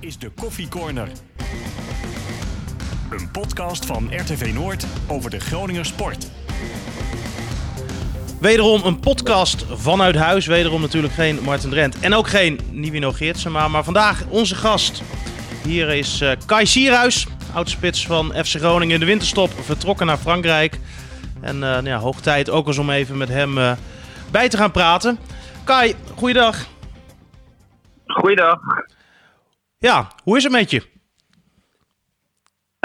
is de Koffie Corner. Een podcast van RTV Noord over de Groninger sport. Wederom een podcast vanuit huis. Wederom natuurlijk geen Martin Drent en ook geen Nivino Geertsema. Maar vandaag onze gast. Hier is uh, Kai Sierhuis, oudspits van FC Groningen in de winterstop. Vertrokken naar Frankrijk. En uh, nou ja, hoog tijd ook eens om even met hem uh, bij te gaan praten. Kai, goeiedag. Goeiedag. Ja, hoe is het met je?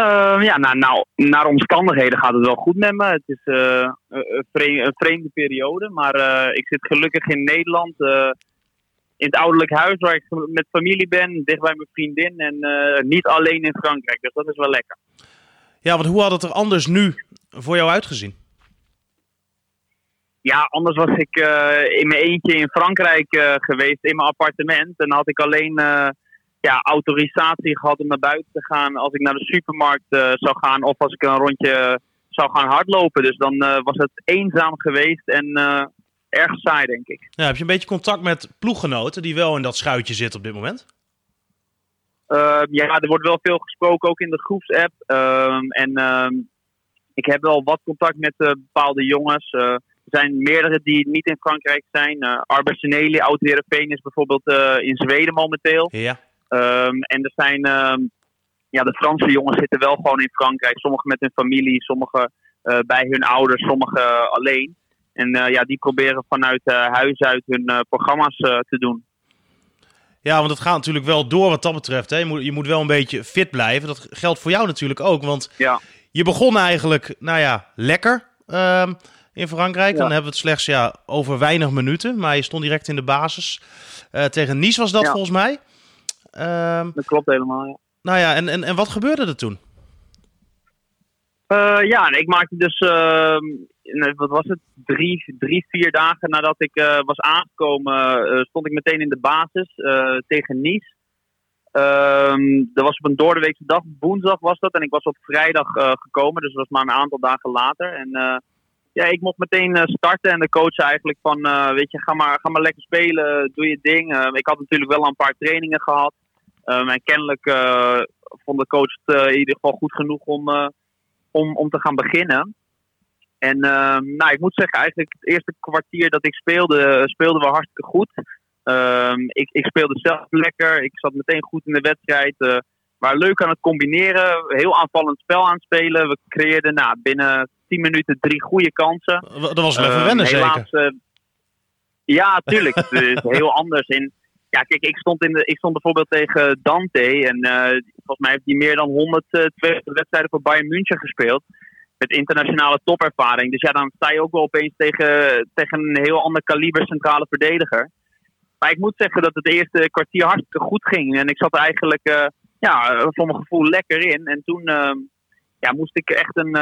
Uh, ja, nou, nou, naar omstandigheden gaat het wel goed met me. Het is uh, een, vreemde, een, vreemde, periode, maar uh, ik zit gelukkig in Nederland. in het ouderlijk huis waar ik met familie ben, dicht bij mijn vriendin en niet alleen in Frankrijk. Dus dat is wel lekker. Ja, want hoe had het er anders nu voor jou uitgezien? Ja, anders was ik in mijn eentje in Frankrijk geweest, in mijn appartement. En had ik alleen ja, autorisatie gehad om naar buiten te gaan als ik naar de supermarkt uh, zou gaan of als ik een rondje zou gaan hardlopen. Dus dan uh, was het eenzaam geweest en uh, erg saai, denk ik. Ja, heb je een beetje contact met ploeggenoten die wel in dat schuitje zitten op dit moment? ja, er wordt wel veel gesproken, ook in de groepsapp. Ehm, en ehm, ik heb wel wat contact met bepaalde jongens. er zijn meerdere die niet in Frankrijk zijn. Uh, Arbeidsneli, oud-Heerenveen is bijvoorbeeld in Zweden momenteel. Ja. Um, en er zijn, um, ja, de Franse jongens zitten wel gewoon in Frankrijk. Sommigen met hun familie, sommigen uh, bij hun ouders, sommigen alleen. En uh, ja, die proberen vanuit uh, huis uit hun programma's te doen. Ja, want het gaat natuurlijk wel door wat dat betreft. Hè? Je, moet, je moet wel een beetje fit blijven. Dat geldt voor jou natuurlijk ook. Want ja. je begon eigenlijk, nou ja, lekker um, in Frankrijk. Ja. Dan hebben we het slechts ja, over weinig minuten. Maar je stond direct in de basis. tegen Nice was dat ja. volgens mij. Um, dat klopt helemaal, ja. Nou ja, en, en, en wat gebeurde er toen? Uh, ja, ik maakte dus, uh, wat was het, drie, drie vier dagen nadat ik uh, was aangekomen, uh, stond ik meteen in de basis tegen Nice. Um, dat was op een doordeweekse dag, woensdag was dat, en ik was op vrijdag gekomen, dus dat was maar een aantal dagen later. En ja, ik mocht meteen starten en de coach zei eigenlijk van, weet je, ga maar, ga maar lekker spelen, doe je ding. ik had natuurlijk wel een paar trainingen gehad. Um, en kennelijk uh, vond de coach het uh, in ieder geval goed genoeg om, uh, om, om te gaan beginnen. En nou, ik moet zeggen, eigenlijk het eerste kwartier dat ik speelde, speelden we hartstikke goed. Um, ik, ik speelde zelf lekker, ik zat meteen goed in de wedstrijd. Maar leuk aan het combineren, heel aanvallend spel aan het spelen. We creëerden nou, binnen 10 minuten drie goede kansen. Dat was wel even wennen, helaas, zeker? ja, tuurlijk. het is heel anders in ja, kijk, ik stond, in de, ik stond bijvoorbeeld tegen Dante. En uh, volgens mij heeft hij meer dan 102 wedstrijden voor Bayern München gespeeld. Met internationale topervaring. Dus ja, dan sta je ook wel opeens tegen, tegen een heel ander kaliber centrale verdediger. Maar ik moet zeggen dat het eerste kwartier hartstikke goed ging. En ik zat eigenlijk, uh, ja, voor mijn gevoel lekker in. En toen ja, moest ik echt een,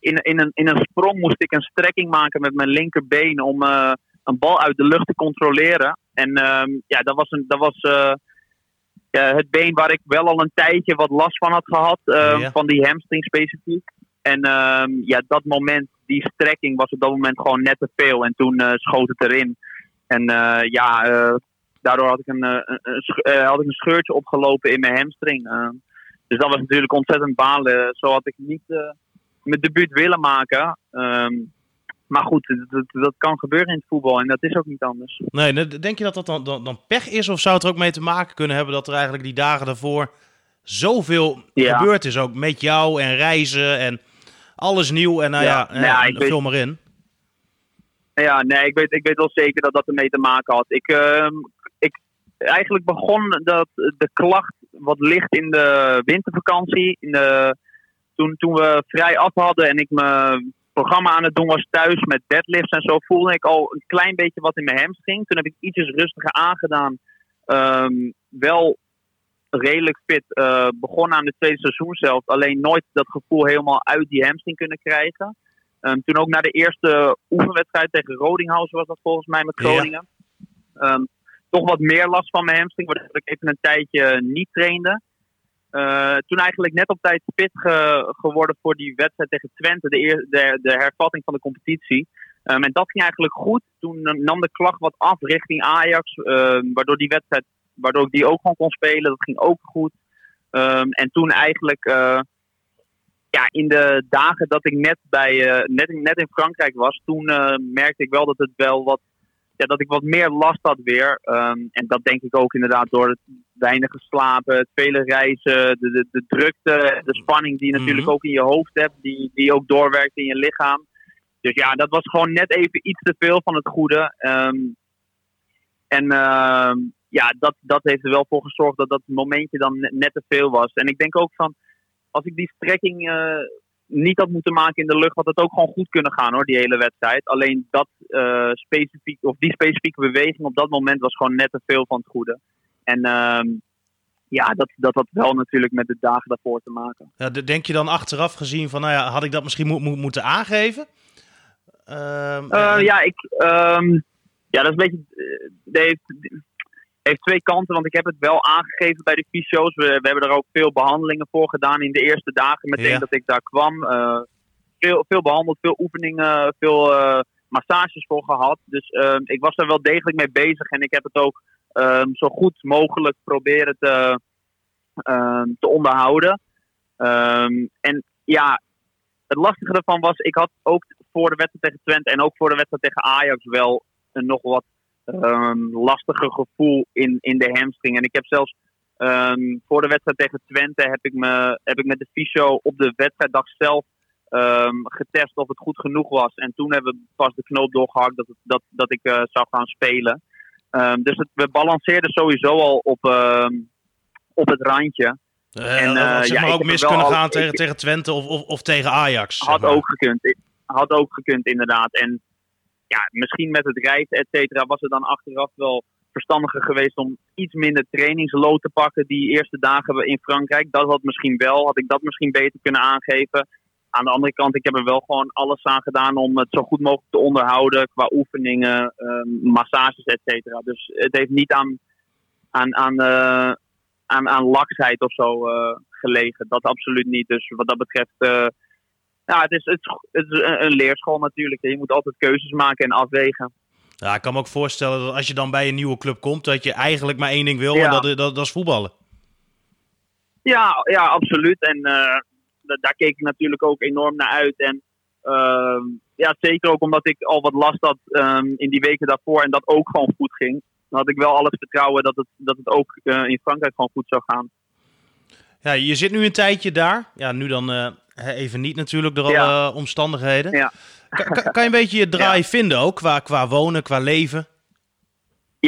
in, in, een, in een sprong moest ik een strekking maken met mijn linkerbeen om een bal uit de lucht te controleren. En um, ja, dat was, een, dat was ja, het been waar ik wel al een tijdje wat last van had gehad. Um, ja. Van die hamstring specifiek. En um, ja, dat moment, die strekking was op dat moment gewoon net te veel. En toen uh, schoot het erin. En uh, ja, daardoor had ik een, een, een, had ik een scheurtje opgelopen in mijn hamstring. dus dat was natuurlijk ontzettend balen. Zo had ik niet mijn debuut willen maken. Maar goed, dat, dat, kan gebeuren in het voetbal en dat is ook niet anders. Nee, denk je dat dat dan, dan, dan, pech is of zou het er ook mee te maken kunnen hebben dat er eigenlijk die dagen daarvoor zoveel ja. gebeurd is? Ook met jou en reizen en alles nieuw en nou ja, ja, ja, vul maar in. Ja, nee, ik weet, ik weet wel zeker dat dat ermee te maken had. Ik, uh, ik eigenlijk begon dat de klacht wat ligt in de wintervakantie. In de, toen, toen we vrij af hadden en ik me programma aan het doen was thuis met deadlifts en zo, voelde ik al een klein beetje wat in mijn hamstring. Toen heb ik ietsjes rustiger aangedaan. Um, wel redelijk fit. Uh, begonnen aan de tweede seizoen zelf. Alleen nooit dat gevoel helemaal uit die hamstring kunnen krijgen. Um, toen ook naar de eerste oefenwedstrijd tegen Rodinghausen was dat volgens mij met Groningen. Ja. Um, toch wat meer last van mijn hamstring, waardoor ik even een tijdje niet trainde. Uh, toen eigenlijk net op tijd fit ge geworden voor die wedstrijd tegen Twente, de, de, de hervatting van de competitie. En dat ging eigenlijk goed. Toen nam de klacht wat af richting Ajax, waardoor die wedstrijd waardoor ik die ook gewoon kon spelen. Dat ging ook goed. Ehm, en toen eigenlijk, eh, ja, in de dagen dat ik net, bij, eh, net, net in Frankrijk was, toen eh, merkte ik wel dat het wel wat, ja, dat ik wat meer last had weer. Ehm, en dat denk ik ook inderdaad door het weinige slapen, het vele reizen, de, de, de drukte, de spanning die je natuurlijk Mhm. ook in je hoofd hebt, die, die ook doorwerkt in je lichaam. Dus ja, dat was gewoon net even iets te veel van het goede. Ehm, en ehm, ja, dat, dat heeft er wel voor gezorgd dat dat momentje dan net, net te veel was. En ik denk ook van, als ik die strekking eh, niet had moeten maken in de lucht, had het ook gewoon goed kunnen gaan hoor, die hele wedstrijd. Alleen dat eh, specifiek, of die specifieke beweging op dat moment was gewoon net te veel van het goede. En ehm, ja, dat, dat had wel natuurlijk met de dagen daarvoor te maken. Ja, de- denk je dan achteraf gezien van, nou ja, had ik dat misschien mo- mo- moeten aangeven? Ehm, Eh, ja, ik, ehm, ja, dat is een beetje. eh, dat heeft, twee kanten, want ik heb het wel aangegeven bij de fysio's. We, we hebben er ook veel behandelingen voor gedaan in de eerste dagen meteen Ja. dat ik daar kwam. Eh, veel, veel behandeld, veel oefeningen, veel eh, massages voor gehad. Dus ehm, ik was er wel degelijk mee bezig en ik heb het ook ehm, zo goed mogelijk proberen te, ehm, te onderhouden. En ja, het lastige ervan was, ik had ook voor de wedstrijd tegen Twente en ook voor de wedstrijd tegen Ajax wel een nog wat ehm, lastiger gevoel in, in de hamstring. En ik heb zelfs ehm, voor de wedstrijd tegen Twente heb ik, me, heb ik met de fysio op de wedstrijddag zelf ehm, getest of het goed genoeg was. En toen hebben we pas de knoop doorgehakt dat, het, dat, dat ik eh, zou gaan spelen. Dus het, we balanceerden sowieso al op, op het randje. eh, en, eh, zeg maar ook mis kunnen gaan tegen, ik- tegen Twente of, of, of tegen Ajax. zeg Had maar. ook gekund. Had ook gekund, inderdaad. En ja, misschien met het reizen, et cetera, was het dan achteraf wel verstandiger geweest om iets minder trainingslood te pakken die eerste dagen in Frankrijk. Dat had misschien wel, had ik dat misschien beter kunnen aangeven. Aan de andere kant, ik heb er wel gewoon alles aan gedaan om het zo goed mogelijk te onderhouden qua oefeningen, ehm, massages, et cetera. Dus het heeft niet aan, aan, aan, eh, aan, aan laksheid of zo eh, gelegen. Dat absoluut niet. Dus wat dat betreft, eh, ja, het is, het, is- het is een, een leerschool natuurlijk. Je moet altijd keuzes maken en afwegen. Ja, ik kan me ook voorstellen dat als je dan bij een nieuwe club komt, dat je eigenlijk maar één ding wil Ja. en dat, dat, dat is voetballen. Ja, ja absoluut. En eh, da- daar keek ik natuurlijk ook enorm naar uit. En ehm, ja, zeker ook omdat ik al wat last had ehm, in die weken daarvoor en dat ook gewoon goed ging. Dan had ik wel alles vertrouwen dat het, dat het ook eh, in Frankrijk gewoon goed zou gaan. Ja, je zit nu een tijdje daar. Ja, nu dan eh, even niet natuurlijk door alle Ja. omstandigheden. Ja. Kan, kan, kan je een beetje je draai vinden ook, qua, qua wonen, qua leven?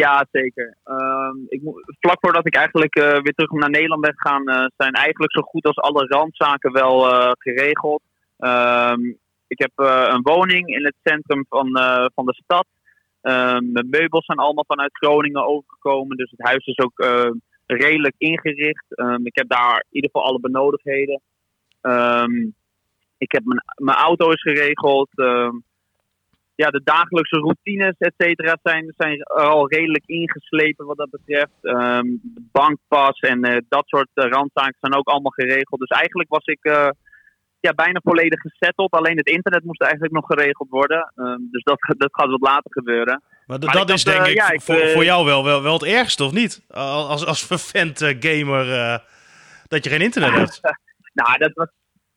Ja, zeker. Ehm, ik vlak voordat ik eigenlijk eh, weer terug naar Nederland ben gegaan, eh, zijn eigenlijk zo goed als alle randzaken wel eh, geregeld. Ehm, ik heb een woning in het centrum van, van de stad. Ehm, mijn meubels zijn allemaal vanuit Groningen overgekomen, dus het huis is ook redelijk ingericht. Ik heb daar in ieder geval alle benodigdheden. Ehm, ik heb mijn, mijn auto is geregeld. Ehm, ja, de dagelijkse routines, et cetera, zijn, zijn al redelijk ingeslepen wat dat betreft. Ehm, de bankpas en eh, dat soort eh, randzaken zijn ook allemaal geregeld. Dus eigenlijk was ik eh, ja, bijna volledig gesetteld. Alleen het internet moest eigenlijk nog geregeld worden. Ehm, dus dat, dat gaat wat later gebeuren. Maar, dat is denk ik ja, ik, voor, voor jou wel, wel, wel het ergste, of niet? Als, als vervent gamer, dat je geen internet hebt. Nou, dat was,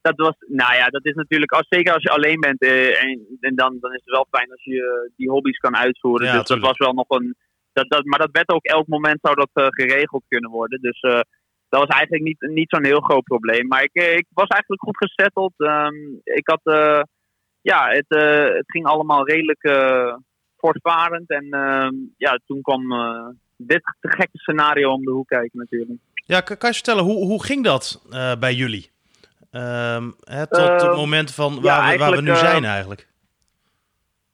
dat was, nou ja, dat is natuurlijk, als, zeker als je alleen bent, eh, en, en dan, dan is het wel fijn als je eh, die hobby's kan uitvoeren. Ja, dus dat was wel nog een, dat, dat, maar dat werd ook elk moment zou dat eh, geregeld kunnen worden. Dus dat was eigenlijk niet, niet zo'n heel groot probleem. Maar ik, ik was eigenlijk goed gesetteld. Ehm, ik had, ja, het, het ging allemaal redelijk voortvarend. En ehm, ja, toen kwam dit te gekke scenario om de hoek kijken natuurlijk. Ja, kan, kan je vertellen, hoe, hoe ging dat eh, bij jullie? Ehm, hè, tot Ehm, het moment van waar, ja, we, waar we nu eh, zijn eigenlijk.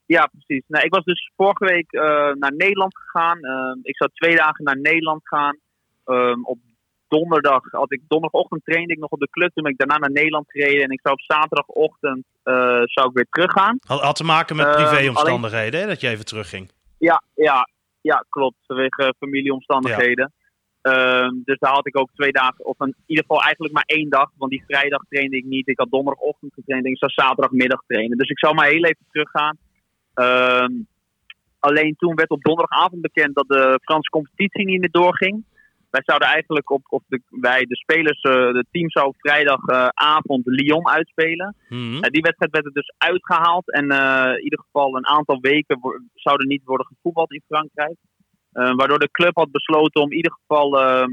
Ja, precies. Nou, ik was dus vorige week eh, naar Nederland gegaan. Ehm, ik zou twee dagen naar Nederland gaan. Ehm, op donderdag had ik donderdagochtend trainde ik nog op de club. Toen ben ik daarna naar Nederland gereden. En ik zou op zaterdagochtend zou ik weer teruggaan. Had, had te maken met ehm, privéomstandigheden, hè, dat je even terugging. Ja, ja, ja klopt. Vanwege familieomstandigheden. Ehm, dus daar had ik ook twee dagen, of in ieder geval eigenlijk maar één dag. Want die vrijdag trainde ik niet. Ik had donderdagochtend getraind en ik zou zaterdagmiddag trainen. Dus ik zou maar heel even teruggaan. Ehm, alleen toen werd op donderdagavond bekend dat de Franse competitie niet meer doorging. Wij zouden eigenlijk op, of de, wij, de spelers, uh, de team zou vrijdagavond Lyon uitspelen. Mhm. die wedstrijd werd er dus uitgehaald. En in ieder geval een aantal weken zouden niet worden gevoetbald in Frankrijk. Waardoor de club had besloten om in ieder geval ehm,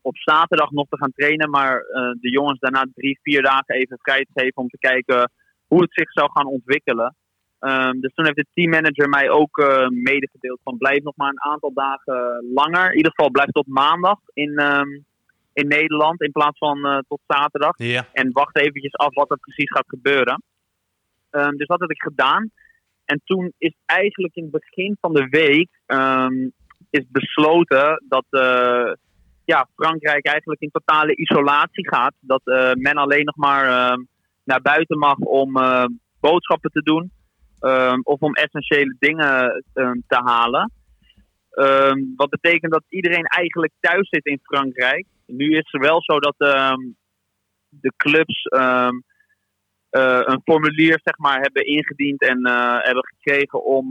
op zaterdag nog te gaan trainen. Maar de jongens daarna drie, vier dagen even vrij te geven om te kijken hoe het zich zou gaan ontwikkelen. Um, dus toen heeft de teammanager mij ook uh, medegedeeld van blijf nog maar een aantal dagen langer. In ieder geval blijf tot maandag in, um, in Nederland in plaats van uh, tot zaterdag. En wacht eventjes af wat er precies gaat gebeuren. Um, dus dat heb ik gedaan. En toen is eigenlijk in het begin van de week is besloten dat uh, ja, Frankrijk eigenlijk in totale isolatie gaat. Dat men alleen nog maar naar buiten mag om boodschappen te doen. Um, of om essentiële dingen te halen. Wat betekent dat iedereen eigenlijk thuis zit in Frankrijk. Nu is het wel zo dat de clubs een formulier zeg maar, hebben ingediend en uh, hebben gekregen om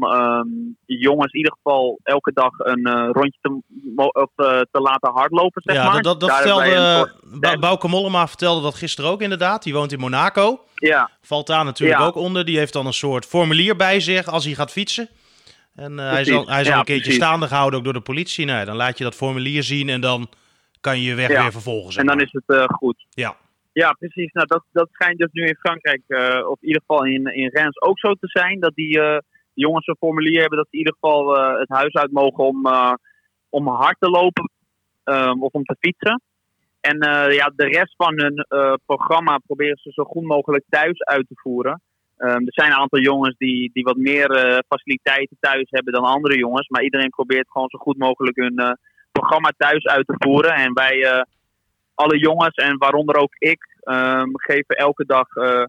de jongens in ieder geval elke dag een uh, rondje te, of, te laten hardlopen. Zeg ja, maar. dat, dat vertelde, hebben Bouke Mollema vertelde dat gisteren ook inderdaad. Die woont in Monaco. Ja. Valt daar natuurlijk Ja. ook onder. Die heeft dan een soort formulier bij zich als hij gaat fietsen. En eh, hij Precies. zal, hij zal Ja, een keertje precies. staande gehouden ook door de politie. Nou, ja, dan laat je dat formulier zien en dan kan je je weg Ja. weer vervolgen. zeg En dan is het eh, goed. Ja. Ja, precies. Nou, dat, dat schijnt dus nu in Frankrijk, eh, of in ieder geval in, in Rennes ook zo te zijn. Dat die eh, jongens een formulier hebben dat ze in ieder geval eh, het huis uit mogen om, om hard te lopen ehm, of om te fietsen. En ja, de rest van hun programma proberen ze zo goed mogelijk thuis uit te voeren. Ehm, er zijn een aantal jongens die, die wat meer faciliteiten thuis hebben dan andere jongens. Maar iedereen probeert gewoon zo goed mogelijk hun programma thuis uit te voeren. En wij, alle jongens en waaronder ook ik, ehm, geven elke dag eh,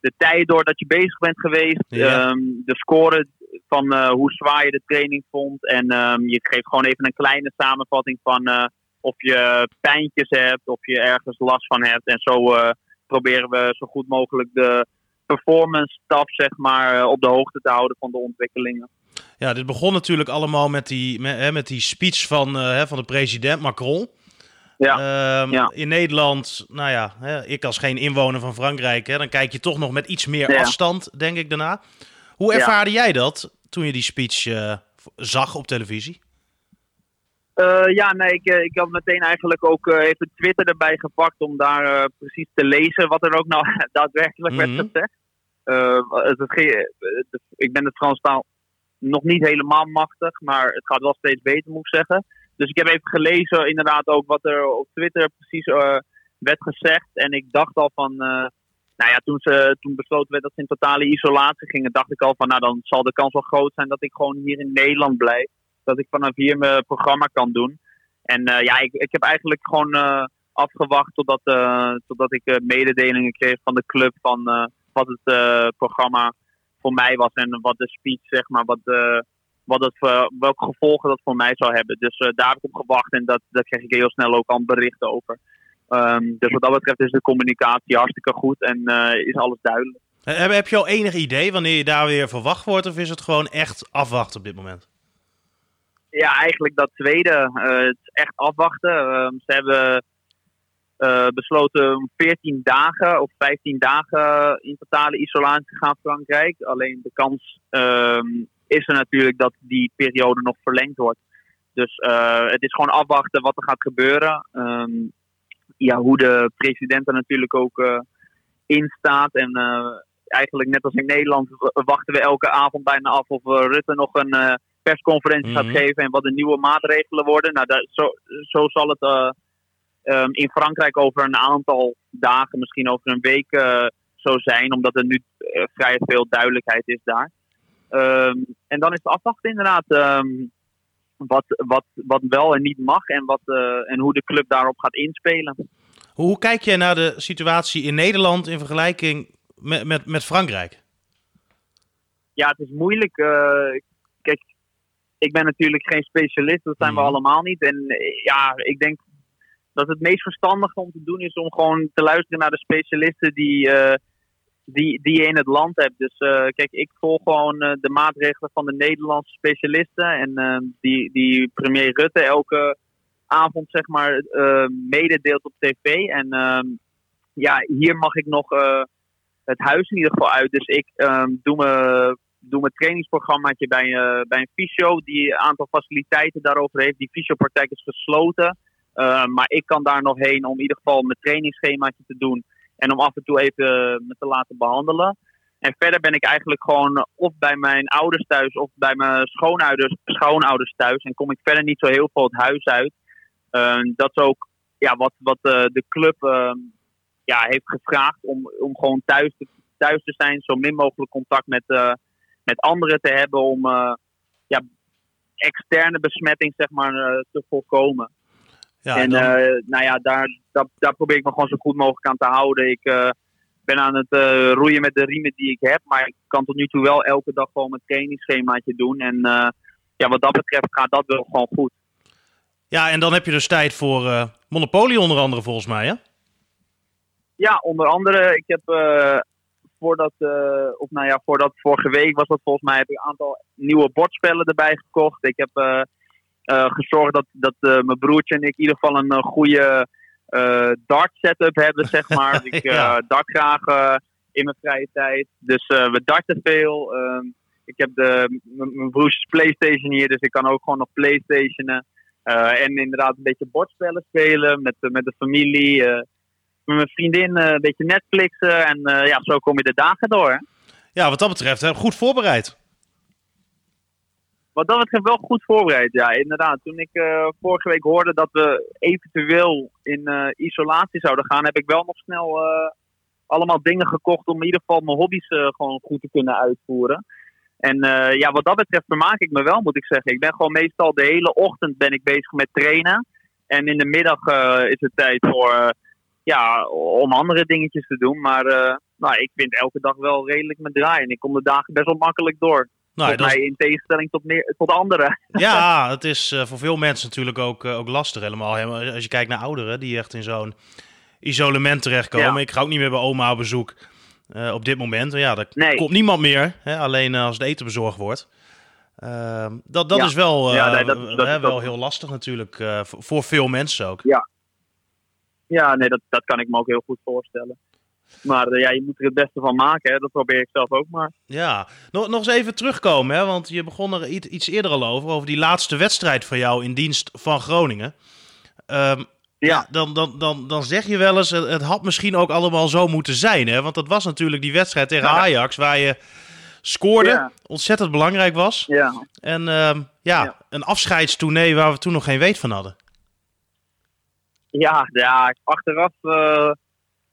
de tijd door dat je bezig bent geweest. Ja. Ehm, de score van eh, hoe zwaar je de training vond. En ehm, je geeft gewoon even een kleine samenvatting van eh, of je pijntjes hebt, of je ergens last van hebt. En zo proberen we zo goed mogelijk de performance staf zeg maar, op de hoogte te houden van de ontwikkelingen. Ja, dit begon natuurlijk allemaal met die, met, hè, met die speech van, hè, van de president Macron. Ja. Ehm, Ja. In Nederland, nou ja, hè, ik als geen inwoner van Frankrijk, hè, dan kijk je toch nog met iets meer Ja. afstand, denk ik daarna. Hoe ervaarde jij dat toen je die speech eh, zag op televisie? Eh, ja, nee, ik, eh, ik had meteen eigenlijk ook even Twitter erbij gepakt om daar precies te lezen wat er ook nou daadwerkelijk Mhm. werd gezegd. Het, ging- eh, het- ik ben het Frans taal nog niet helemaal machtig, maar het gaat wel steeds beter, moet ik zeggen. Dus ik heb even gelezen inderdaad ook wat er op Twitter precies eh, werd gezegd. En ik dacht al van, eh, nou ja, toen, ze, toen besloten werd dat ze in totale isolatie gingen, dacht ik al van, nou dan zal de kans wel groot zijn dat ik gewoon hier in Nederland blijf dat ik vanaf hier mijn programma kan doen. En eh, ja, ik, ik heb eigenlijk gewoon afgewacht totdat, totdat ik mededelingen kreeg van de club van wat het programma voor mij was en wat de speech, zeg maar, wat, eh, wat het, voor- welke gevolgen dat voor mij zou hebben. Dus eh, daar heb ik op gewacht en dat, daar kreeg ik heel snel ook al een bericht over. Ehm, dus wat dat betreft is de communicatie hartstikke goed en eh, is alles duidelijk. Heb, heb je al enig idee wanneer je daar weer verwacht wordt? Of is het gewoon echt afwachten op dit moment? Ja, eigenlijk dat tweede. het is echt afwachten. Ehm, ze hebben besloten om 14 dagen of 15 dagen in totale isolatie te gaan Frankrijk. Alleen de kans ehm, is er natuurlijk dat die periode nog verlengd wordt. Dus eh, het is gewoon afwachten wat er gaat gebeuren. Ehm, ja, hoe de president er natuurlijk ook eh, in staat. En eh, eigenlijk net als in Nederland wachten we elke avond bijna af of Rutte nog een persconferentie Mhm. gaat geven en wat de nieuwe maatregelen worden. Nou, zo, zo zal het eh, ehm, in Frankrijk over een aantal dagen, misschien over een week zo zijn, omdat er nu vrij veel duidelijkheid is daar. Ehm, en dan is het afwachten inderdaad ehm, wat, wat, wat wel en niet mag en, wat, eh, en hoe de club daarop gaat inspelen. Hoe, hoe kijk jij naar de situatie in Nederland in vergelijking met, met, met Frankrijk? ja, het is moeilijk. eh, kijk, ik ben natuurlijk geen specialist, dat zijn Mhm. we allemaal niet. En eh, ja, ik denk dat het meest verstandige om te doen is om gewoon te luisteren naar de specialisten die, die, die je in het land hebt. Dus eh, kijk, ik volg gewoon eh, de maatregelen van de Nederlandse specialisten. En eh, die, die premier Rutte elke avond, zeg maar, mededeelt op tv. En ehm, ja, hier mag ik nog het huis in ieder geval uit. Dus ik ehm, doe me doe mijn trainingsprogrammaatje bij, bij een fysio die een aantal faciliteiten daarover heeft. Die fysiopraktijk is gesloten. Maar ik kan daar nog heen om in ieder geval mijn trainingsschemaatje te doen. En om af en toe even me te laten behandelen. En verder ben ik eigenlijk gewoon of bij mijn ouders thuis of bij mijn schoonouders, schoonouders thuis. En kom ik verder niet zo heel veel het huis uit. Uh, dat is ook ja, wat, wat uh, de club uh, ja, heeft gevraagd om, om gewoon thuis te, thuis te zijn. Zo min mogelijk contact met, uh, met anderen te hebben om ja, externe besmetting zeg maar, te voorkomen. Ja, en dan... nou ja, daar, daar, daar, probeer ik me gewoon zo goed mogelijk aan te houden. Ik ben aan het uh, roeien met de riemen die ik heb. Maar ik kan tot nu toe wel elke dag gewoon mijn trainingsschemaatje doen. En ja, wat dat betreft gaat dat wel gewoon goed. Ja, en dan heb je dus tijd voor uh, Monopoly onder andere volgens mij, hè? Ja, onder andere. Ik heb voordat, of nou ja, voordat vorige week was dat volgens mij, heb ik een aantal nieuwe bordspellen erbij gekocht. Ik heb gezorgd dat, dat mijn broertje en ik in ieder geval een goede uh, dart setup hebben, zeg maar. ik ja. dart graag in mijn vrije tijd. Dus we darten veel. Ehm, ik heb de, mijn broers Playstation hier, dus ik kan ook gewoon nog Playstationen. en inderdaad een beetje bordspellen spelen met, met de familie. met mijn vriendin een beetje Netflixen. En ja, zo kom je de dagen door. Hè? Ja, wat dat betreft, goed voorbereid wat dat betreft wel goed voorbereid. Ja, inderdaad. Toen ik uh, vorige week hoorde dat we eventueel in uh, isolatie zouden gaan, heb ik wel nog snel uh, allemaal dingen gekocht om in ieder geval mijn hobby's gewoon goed te kunnen uitvoeren. En ja, wat dat betreft vermaak ik me wel, moet ik zeggen. Ik ben gewoon meestal de hele ochtend ben ik bezig met trainen. En in de middag is het tijd voor, ja, om andere dingetjes te doen. Maar nou, ik vind elke dag wel redelijk met draaien. Ik kom de dagen best wel makkelijk door. Nou, mij in tegenstelling tot, meer, tot anderen. Ja, het is uh, voor veel mensen natuurlijk ook, uh, ook lastig helemaal. Als je kijkt naar ouderen die echt in zo'n isolement terechtkomen. Ja. Ik ga ook niet meer bij oma op bezoek uh, op dit moment. Ja, er nee. komt niemand meer. Hè, alleen als het eten bezorgd wordt. Ehm, dat dat ja. is wel, ja, nee, dat, dat, wel heel lastig natuurlijk. voor veel mensen ook. Ja, ja nee, dat, dat kan ik me ook heel goed voorstellen. Maar uh, ja, je moet er het beste van maken. Hè? Dat probeer ik zelf ook maar. Ja, nog, nog eens even terugkomen. Hè? Want je begon er iets, iets eerder al over. Over die laatste wedstrijd van jou in dienst van Groningen. Um, ja. Dan, dan, dan, dan zeg je wel eens, het, het, had misschien ook allemaal zo moeten zijn. Hè? Want dat was natuurlijk die wedstrijd tegen ja. Ajax, waar je scoorde, ja. ontzettend belangrijk was. Ja. En um, ja, ja, een afscheidstournee waar we toen nog geen weet van hadden. Ja, ja achteraf uh,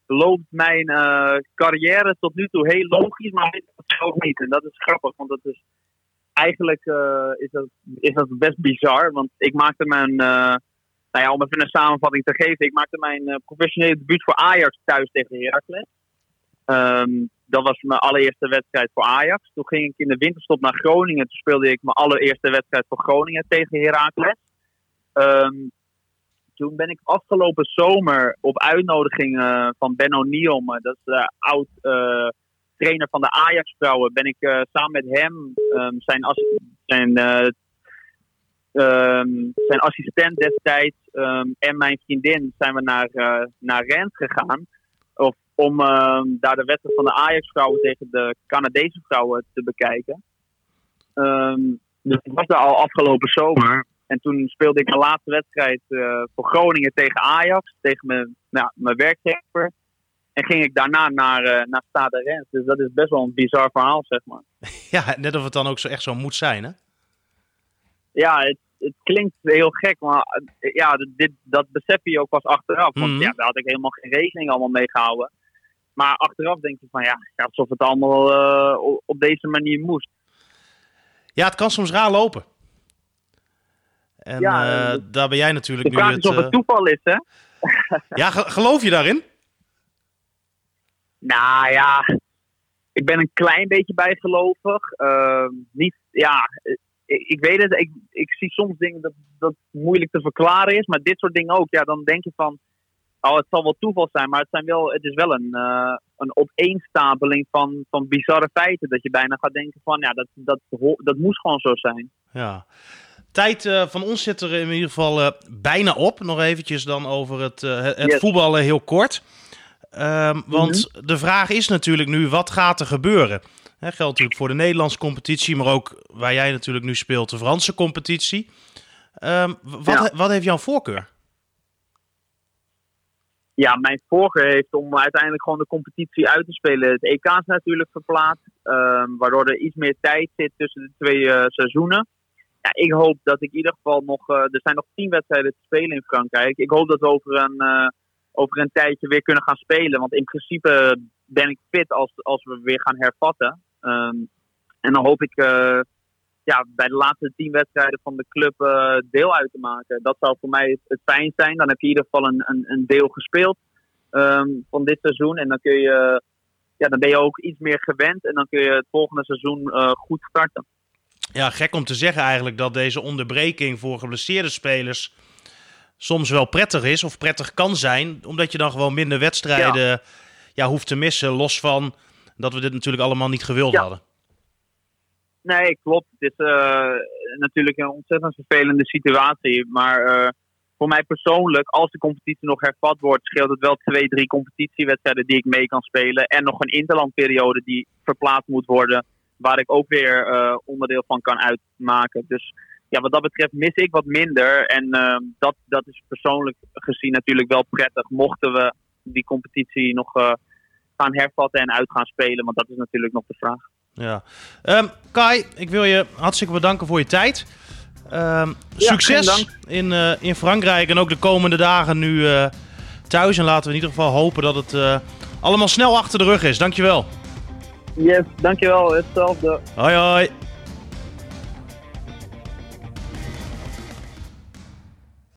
loopt mijn uh, carrière tot nu toe heel logisch, maar ook niet. En dat is grappig, want dat is eigenlijk uh, is, dat, is dat best bizar. Want ik maakte mijn, uh, nou ja, om even een samenvatting te geven, ik maakte mijn professionele debuut voor Ajax thuis tegen Heracles. Um, dat was mijn allereerste wedstrijd voor Ajax. Toen ging ik in de winterstop naar Groningen. Toen speelde ik mijn allereerste wedstrijd voor Groningen tegen Heracles. Um, toen ben ik afgelopen zomer op uitnodiging van Benno Niom, dat is de oud uh, trainer van de Ajax-vrouwen, ben ik uh, samen met hem, um, zijn, zijn, um, zijn assistent destijds um, en mijn vriendin, zijn we naar, naar Rent gegaan. Of, om daar de wedstrijd van de Ajax-vrouwen tegen de Canadese vrouwen te bekijken. dus ik was daar al afgelopen zomer. En toen speelde ik mijn laatste wedstrijd uh, voor Groningen tegen Ajax, tegen mijn, nou, mijn werkgever. En ging ik daarna naar, uh, naar Stade Rennes. Dus dat is best wel een bizar verhaal, zeg maar. Ja, net of het dan ook zo echt zo moet zijn, hè? Ja, het, het klinkt heel gek, maar uh, ja, dit, dat besef je ook pas achteraf. Want mm -hmm. ja, daar had ik helemaal geen rekening allemaal mee gehouden. Maar achteraf denk je van ja, alsof het allemaal uh, op deze manier moest. Ja, het kan soms raar lopen. En ja, uh, daar ben jij natuurlijk nu het... of het toeval is, hè? ja, geloof je daarin? Nou ja, ik ben een klein beetje bijgelovig. Uh, niet, ja, ik, ik, weet het. Ik, ik zie soms dingen dat, dat moeilijk te verklaren is. Maar dit soort dingen ook. Ja, dan denk je van, oh, het zal wel toeval zijn. Maar het, zijn wel, het is wel een, uh, een opeenstapeling van, van bizarre feiten. Dat je bijna gaat denken van ja, dat, dat, dat moest gewoon zo zijn. Ja. Tijd uh, van ons zit er in ieder geval uh, bijna op. Nog eventjes dan over het, uh, het yes. voetballen heel kort. Um, want -hmm. de vraag is natuurlijk nu, wat gaat er gebeuren? Hè, geldt natuurlijk voor de Nederlandse competitie, maar ook waar jij natuurlijk nu speelt, de Franse competitie. Um, wat, ja. wat heeft jouw voorkeur? Ja, mijn voorkeur heeft om uiteindelijk gewoon de competitie uit te spelen. Het EK is natuurlijk verplaatst, um, waardoor er iets meer tijd zit tussen de twee seizoenen. Ja, ik hoop dat ik in ieder geval nog. Uh, er zijn nog tien wedstrijden te spelen in Frankrijk. Ik hoop dat we over een, uh, over een tijdje weer kunnen gaan spelen. Want in principe ben ik fit als, als we weer gaan hervatten. Um, en dan hoop ik uh, ja, bij de laatste tien wedstrijden van de club deel uit te maken. Dat zou voor mij het, fijn zijn. Dan heb je in ieder geval een, een, een deel gespeeld um, van dit seizoen. En dan, kun je, ja, dan ben je ook iets meer gewend. En dan kun je het volgende seizoen goed starten. Ja, gek om te zeggen eigenlijk dat deze onderbreking voor geblesseerde spelers soms wel prettig is of prettig kan zijn. Omdat je dan gewoon minder wedstrijden ja. Ja, hoeft te missen. Los van dat we dit natuurlijk allemaal niet gewild ja. hadden. Nee, klopt. Het is uh, natuurlijk een ontzettend vervelende situatie. Maar uh, voor mij persoonlijk, als de competitie nog hervat wordt, scheelt het wel twee, drie competitiewedstrijden die ik mee kan spelen. En nog een interlandperiode die verplaatst moet worden, waar ik ook weer uh, onderdeel van kan uitmaken. Dus ja, wat dat betreft mis ik wat minder. En dat, dat is persoonlijk gezien natuurlijk wel prettig, mochten we die competitie nog gaan hervatten en uit gaan spelen. Want dat is natuurlijk nog de vraag. Ja. Um, Kai, ik wil je hartstikke bedanken voor je tijd. Um, ja, succes in, uh, in Frankrijk en ook de komende dagen nu thuis. En laten we in ieder geval hopen dat het allemaal snel achter de rug is. Dankjewel. Yes, dankjewel. Hetzelfde. Hoi hoi.